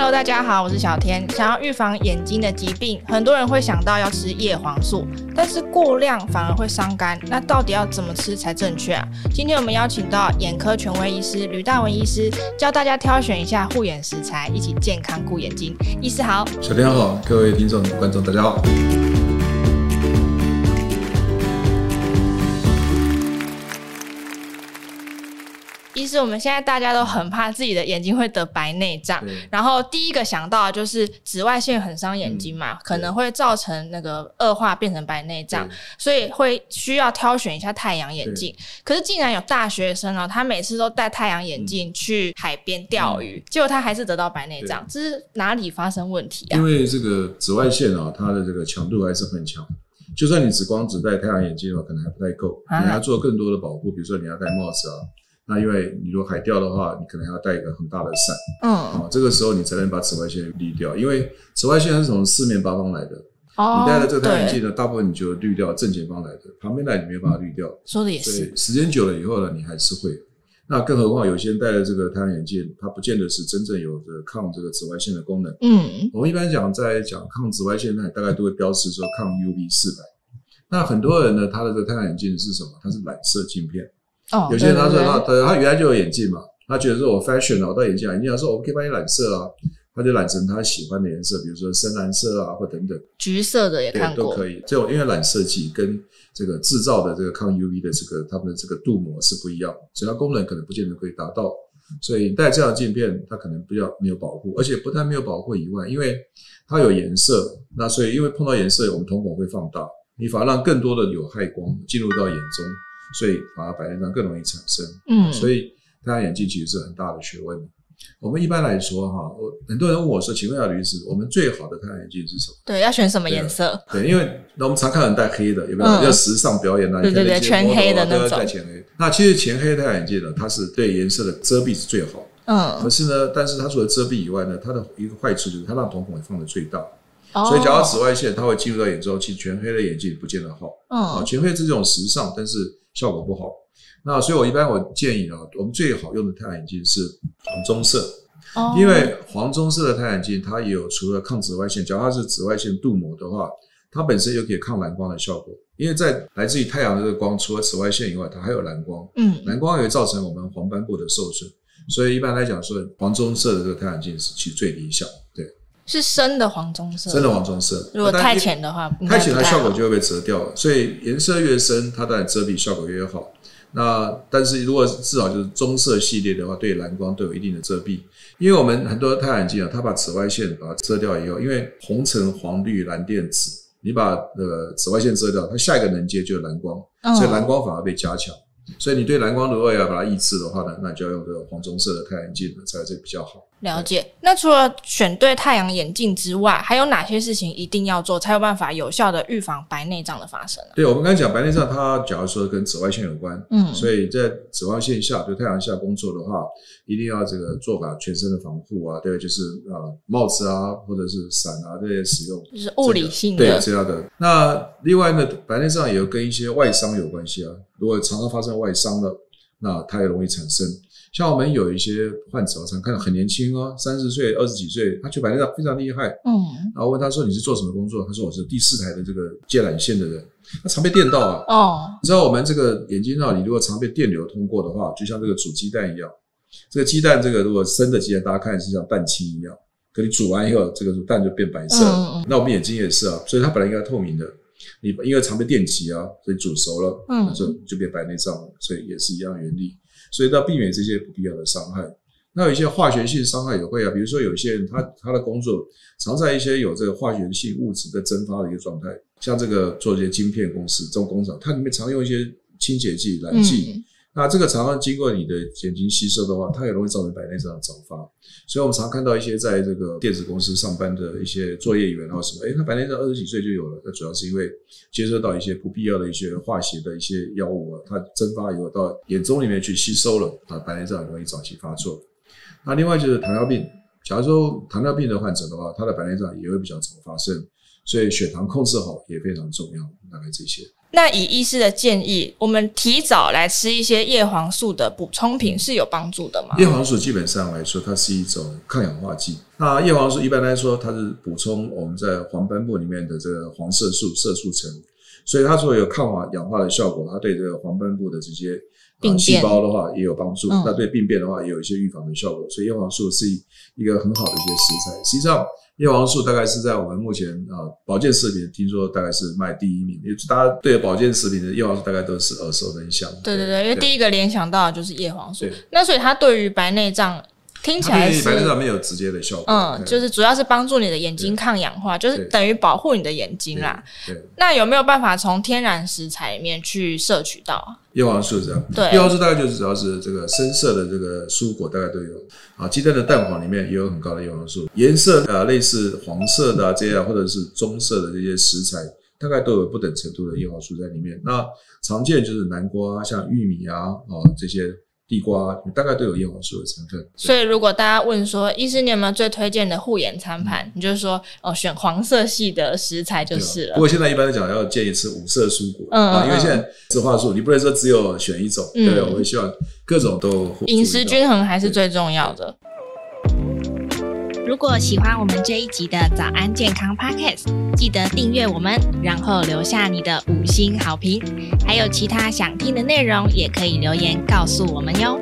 Hello，大家好，我是小天。想要预防眼睛的疾病，很多人会想到要吃叶黄素，但是过量反而会伤肝。那到底要怎么吃才正确啊？今天我们邀请到眼科权威医师吕大文医师，教大家挑选一下护眼食材，一起健康护眼睛。医师好，小天好，各位听众观众大家好。其实我们现在大家都很怕自己的眼睛会得白内障，然后第一个想到的就是紫外线很伤眼睛嘛，嗯、可能会造成那个恶化变成白内障，所以会需要挑选一下太阳眼镜。可是竟然有大学生哦，他每次都戴太阳眼镜去海边钓鱼，嗯、结果他还是得到白内障，这是哪里发生问题啊？因为这个紫外线啊，它的这个强度还是很强，就算你只光只戴太阳眼镜的话，可能还不太够，啊、你要做更多的保护，比如说你要戴帽子啊。那因为你如果海钓的话，你可能还要带一个很大的伞，嗯，啊，这个时候你才能把紫外线滤掉，因为紫外线它是从四面八方来的，哦，你戴了这个太阳眼镜呢，大部分你就滤掉正前方来的，旁边来你没有办法滤掉，说的也是，所以时间久了以后呢，你还是会，那更何况有些人戴了这个太阳眼镜，它不见得是真正有着抗这个紫外线的功能，嗯，我们一般讲在讲抗紫外线，那大概都会标示说抗 UV 四百，那很多人呢，他的这个太阳眼镜是什么？它是染色镜片。哦，有些人他说他他他原来就有眼镜嘛，他觉得说我 fashion 啊，我戴眼镜啊，人家说我可以帮你染色啊，他就染成他喜欢的颜色，比如说深蓝色啊，或等等，橘色的也看过，都可以。这种因为染色剂跟这个制造的这个抗 UV 的这个他们的这个镀膜是不一样，所以它功能可能不见得可以达到。所以戴这样的镜片，它可能比较没有保护，而且不但没有保护以外，因为它有颜色，那所以因为碰到颜色，我们瞳孔会放大，你反而让更多的有害光进入到眼中。所以反而白内障更容易产生。嗯，所以太阳眼镜其实是很大的学问。我们一般来说哈，我很多人问我说：“请问一下吕医师，我们最好的太阳眼镜是什么？”对，要选什么颜色？对，因为那我们常看人戴黑的，有没有？要时尚表演啊，对对对，全黑的那种。戴全黑。那其实全黑太阳眼镜呢，它是对颜色的遮蔽是最好。嗯。可是呢，但是它除了遮蔽以外呢，它的一个坏处就是它让瞳孔放的最大。所以，假如紫外线它会进入到眼中，其实全黑的眼镜不见得好。嗯。全黑是这种时尚，但是。效果不好，那所以我一般我建议啊，我们最好用的太阳眼镜是黄棕色，哦，因为黄棕色的太阳眼镜它也有除了抗紫外线，假如它是紫外线镀膜的话，它本身又可以抗蓝光的效果，因为在来自于太阳的这个光，除了紫外线以外，它还有蓝光，嗯，蓝光也会造成我们黄斑部的受损，所以一般来讲说，黄棕色的这个太阳镜是其实最理想，对。是深的黄棕色，深的黄棕色。如果太浅的话，太浅它效果就会被遮掉了。所以颜色越深，它当然遮蔽效果越好。那但是如果至少就是棕色系列的话，对蓝光都有一定的遮蔽。因为我们很多太阳镜啊，它把紫外线把它遮掉以后，因为红橙黄绿蓝靛紫，你把呃紫外线遮掉，它下一个能接就是蓝光，所以蓝光反而被加强。所以你对蓝光如果要把它抑制的话呢，那就要用这个黄棕色的太阳眼镜才会比较好。了解。那除了选对太阳眼镜之外，还有哪些事情一定要做，才有办法有效的预防白内障的发生呢？对，我们刚才讲白内障，它假如说跟紫外线有关，嗯，所以在紫外线下，就太阳下工作的话，一定要这个做好全身的防护啊，对，就是啊帽子啊，或者是伞啊这些使用，就是物理性的，对，这样的。那另外呢，白内障也有跟一些外伤有关系啊，如果常常发生外伤了，那它也容易产生。像我们有一些患者，我常看到很年轻哦，三十岁、二十几岁，他去白内障非常厉害。嗯，然后问他说：“你是做什么工作？”他说：“我是第四台的这个接缆线的人。”他常被电到啊。哦，你知道我们这个眼睛啊，你如果常被电流通过的话，就像这个煮鸡蛋一样。这个鸡蛋，这个如果生的鸡蛋，大家看是像蛋清一样，可你煮完以后，这个蛋就变白色。嗯，那我们眼睛也是啊，所以它本来应该透明的，你因为常被电击啊，所以煮熟了，嗯，就就变白内障了。所以也是一样原理。所以要避免这些不必要的伤害。那有一些化学性伤害也会啊，比如说有些人他他的工作常在一些有这个化学性物质的蒸发的一个状态，像这个做一些晶片公司这种工厂，它里面常用一些清洁剂、染剂。嗯那这个常常经过你的眼睛吸收的话，它也容易造成白内障的早发。所以，我们常看到一些在这个电子公司上班的一些作业员啊什么，诶，他白内障二十几岁就有了。那主要是因为接收到一些不必要的一些化学的一些药物啊，它蒸发以后到眼中里面去吸收了，啊，白内障容易早期发作。那另外就是糖尿病，假如说糖尿病的患者的话，他的白内障也会比较早发生。所以血糖控制好也非常重要。大概这些。那以医师的建议，我们提早来吃一些叶黄素的补充品是有帮助的吗？叶黄素基本上来说，它是一种抗氧化剂。那叶黄素一般来说，它是补充我们在黄斑部里面的这个黄色素色素层，所以它除了有抗氧化的效果，它对这个黄斑部的这些病变细胞的话也有帮助。那、嗯、对病变的话也有一些预防的效果。所以叶黄素是一个很好的一些食材。实际上。叶黄素大概是在我们目前啊保健食品，听说大概是卖第一名。因为大家对保健食品的叶黄素大概都是耳熟能详。对对对，因为第一个联想到的就是叶黄素。那所以它对于白内障听起来是白内障没有直接的效果。嗯，就是主要是帮助你的眼睛抗氧化，就是等于保护你的眼睛啦。对。那有没有办法从天然食材里面去摄取到？叶黄素这样，对，叶黄素大概就是主要是这个深色的这个蔬果大概都有啊，鸡蛋的蛋黄里面也有很高的叶黄素，颜色啊类似黄色的啊这样或者是棕色的这些食材，大概都有不等程度的叶黄素在里面。那常见就是南瓜、像玉米啊啊这些。地瓜大概都有叶黄素的成分，所以如果大家问说，医师你有没有最推荐的护眼餐盘？嗯、你就是说哦，选黄色系的食材就是了。不过现在一般来讲，要建议吃五色蔬果，嗯，嗯，嗯啊，因为现在植化素，你不能说只有选一种，嗯、对，我会希望各种都饮食均衡还是最重要的。如果喜欢我们这一集的早安健康 Podcast，记得订阅我们，然后留下你的五星好评。还有其他想听的内容，也可以留言告诉我们哟。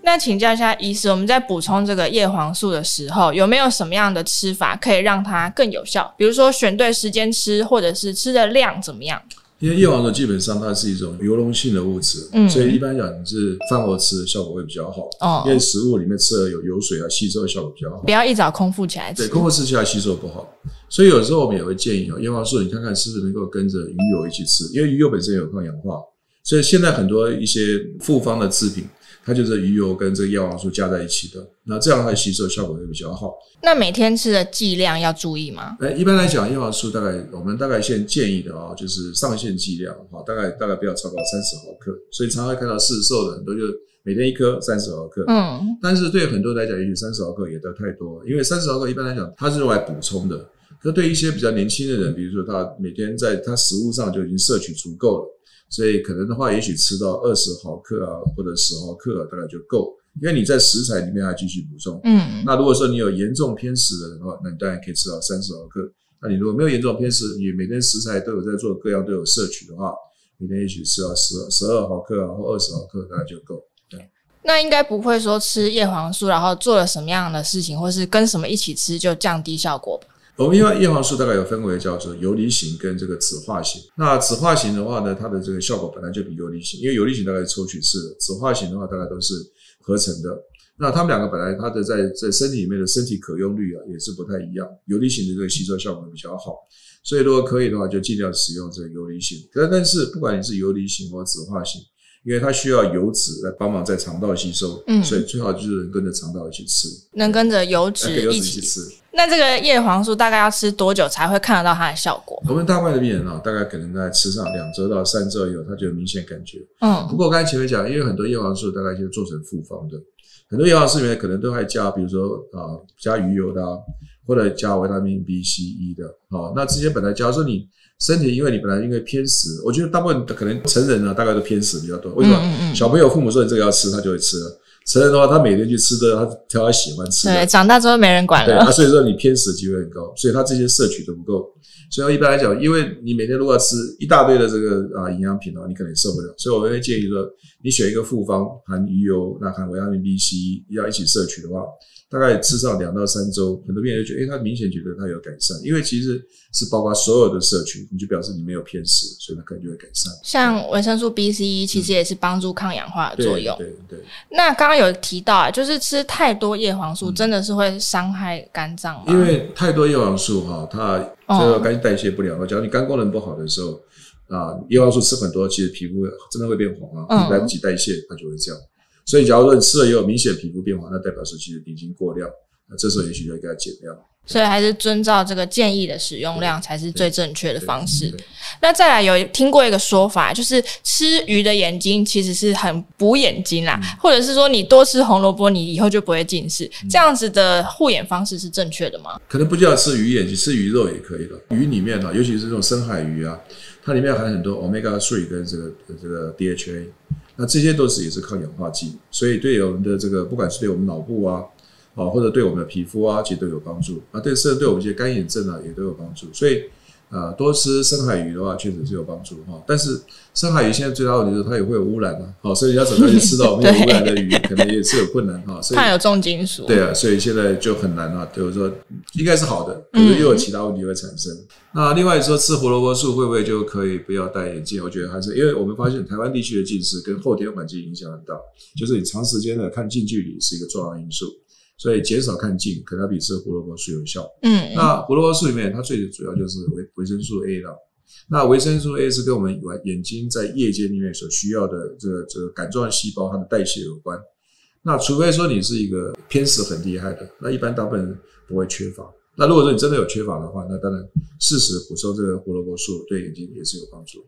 那请教一下医师，我们在补充这个叶黄素的时候，有没有什么样的吃法可以让它更有效？比如说选对时间吃，或者是吃的量怎么样？因为叶黄素基本上它是一种油溶性的物质，嗯，所以一般讲你是饭后吃的效果会比较好，哦，因为食物里面吃了有油水啊，吸收的效果比较好。不要一早空腹起来吃，对，空腹吃起来吸收不好，所以有时候我们也会建议哦，叶黄素你看看是不是能够跟着鱼油一起吃，因为鱼油本身有抗氧化，所以现在很多一些复方的制品。它就是鱼油跟这个叶黄素加在一起的，那这样它吸收效果会比较好。那每天吃的剂量要注意吗？哎，一般来讲，叶黄素大概我们大概现建议的啊，就是上限剂量哈，大概大概不要超过三十毫克。所以常常会看到市售的很多就每天一颗三十毫克，嗯，但是对很多人来讲，也许三十毫克也都太多，因为三十毫克一般来讲它是用来补充的。那对一些比较年轻的人，比如说他每天在他食物上就已经摄取足够了。所以可能的话，也许吃到二十毫克啊，或者十毫克啊，大概就够。因为你在食材里面还继续补充。嗯。那如果说你有严重偏食的人的话，那你当然可以吃到三十毫克。那你如果没有严重偏食，你每天食材都有在做，各样都有摄取的话，每天也许吃到十十二毫克啊，或二十毫克大概就够。对。那应该不会说吃叶黄素，然后做了什么样的事情，或是跟什么一起吃就降低效果吧？我们因为叶黄素大概有分为叫做游离型跟这个酯化型。那酯化型的话呢，它的这个效果本来就比游离型，因为游离型大概是抽取式的，酯化型的话大概都是合成的。那它们两个本来它的在在身体里面的身体可用率啊也是不太一样，游离型的这个吸收效果比较好，所以如果可以的话，就尽量使用这个游离型。但但是不管你是游离型或酯化型。因为它需要油脂来帮忙在肠道吸收，嗯，所以最好就是能跟着肠道一起吃，能跟着油脂一起吃。那这个叶黄素大概要吃多久才会看得到它的效果？我们大部分的病人啊，大概可能在吃上两周到三周以后，他就有明显感觉。嗯，不过刚才前面讲，因为很多叶黄素大概就做成复方的，很多叶黄素里面可能都还加，比如说啊，加鱼油的，啊或者加维他命 B、C、E 的。好，那之前本来假如说你。身体，因为你本来因为偏食，我觉得大部分可能成人呢，大概都偏食比较多。为什么？嗯嗯、小朋友父母说你这个要吃，他就会吃了。成人的话，他每天去吃的，他挑他喜欢吃的。对，长大之后没人管了。对，啊、所以说你偏食机会很高，所以他这些摄取都不够。所以一般来讲，因为你每天如果要吃一大堆的这个啊营养品的话，你可能受不了。所以我会建议说，你选一个复方，含鱼油，那含维他命 B、C 要一起摄取的话。大概至少两到三周，很多病人就觉得，诶、欸，他明显觉得他有改善，因为其实是包括所有的摄取，你就表示你没有偏食，所以他可能就会改善。像维生素 B、C 其实也是帮助抗氧化的作用。对对，对。那刚刚有提到啊，就是吃太多叶黄素真的是会伤害肝脏吗？因为太多叶黄素哈，它这个肝代谢不了。假如你肝功能不好的时候啊，叶黄素吃很多，其实皮肤真的会变黄啊，来不及代谢，它就会这样。所以，假如说你吃了也有明显皮肤变化，那代表说其实已经过量，那这时候也许要给它减量。所以还是遵照这个建议的使用量才是最正确的方式。那再来有听过一个说法，就是吃鱼的眼睛其实是很补眼睛啦，嗯、或者是说你多吃红萝卜，你以后就不会近视。嗯、这样子的护眼方式是正确的吗？可能不叫吃鱼眼睛，吃鱼肉也可以了。鱼里面啊，尤其是这种深海鱼啊，它里面含很多 omega three 跟这个这个 DHA，那这些都是也是抗氧化剂，所以对我们的这个不管是对我们脑部啊。啊，或者对我们的皮肤啊，其实都有帮助啊。对，甚至对我们一些干眼症啊，也都有帮助。所以，啊，多吃深海鱼的话，确实是有帮助哈。但是，深海鱼现在最大问题是它也会有污染啊。好，所以要怎么样去吃到没有污染的鱼，可能也是有困难哈。所以它有重金属。对啊，所以现在就很难啊。就是说，应该是好的，可是又有其他问题会产生。嗯、那另外说，吃胡萝卜素会不会就可以不要戴眼镜？我觉得还是，因为我们发现台湾地区的近视跟后天环境影响很大，就是你长时间的看近距离是一个重要因素。所以减少看近，可能比吃胡萝卜素有效。嗯，那胡萝卜素里面它最主要就是维维生素 A 了。那维生素 A 是跟我们眼睛在夜间里面所需要的这个这个杆状细胞它的代谢有关。那除非说你是一个偏食很厉害的，那一般大部分人不会缺乏。那如果说你真的有缺乏的话，那当然适时补充这个胡萝卜素对眼睛也是有帮助。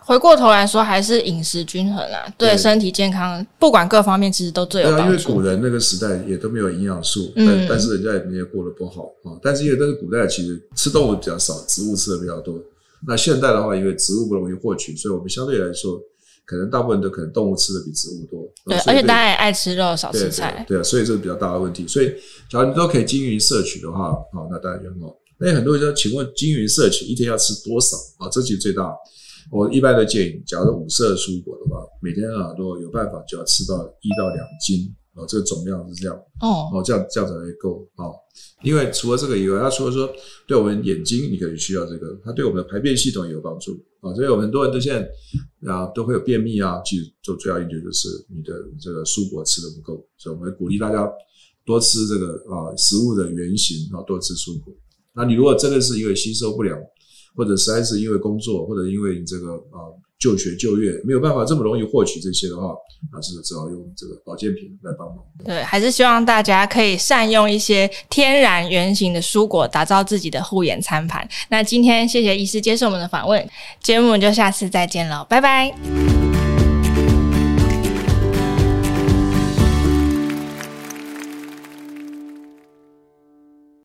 回过头来说，还是饮食均衡啊，对身体健康，不管各方面其实都最有帮助。对啊，因为古人那个时代也都没有营养素，但、嗯、但是人家也没有过得不好啊。但是因为那个古代其实吃动物比较少，植物吃的比较多。那现代的话，因为植物不容易获取，所以我们相对来说。可能大部分都可能动物吃的比植物多，对，而且大家也爱吃肉，少吃菜，对啊，所以这是比较大的问题。所以，假如你都可以均匀摄取的话，好，那当然就很好。那很多人说，请问均匀摄取一天要吃多少啊？这其实最大。我一般的建议，假如五色蔬果的话，每天啊，如果有办法，就要吃到一到两斤。哦，这个总量是这样哦，哦，这样这样才会够啊。因为除了这个以外，它除了说对我们眼睛，你可以需要这个，它对我们的排便系统也有帮助啊。所以，我们很多人都现在啊都会有便秘啊，其实做最要研究就是你的这个蔬果吃的不够，所以我们鼓励大家多吃这个啊食物的原型啊，多吃蔬果。那你如果真的是因为吸收不了，或者实在是因为工作，或者因为你这个啊。就学就业没有办法这么容易获取这些的话，那是只好用这个保健品来帮忙。对，还是希望大家可以善用一些天然原型的蔬果，打造自己的护眼餐盘。那今天谢谢医师接受我们的访问，节目就下次再见了，拜拜。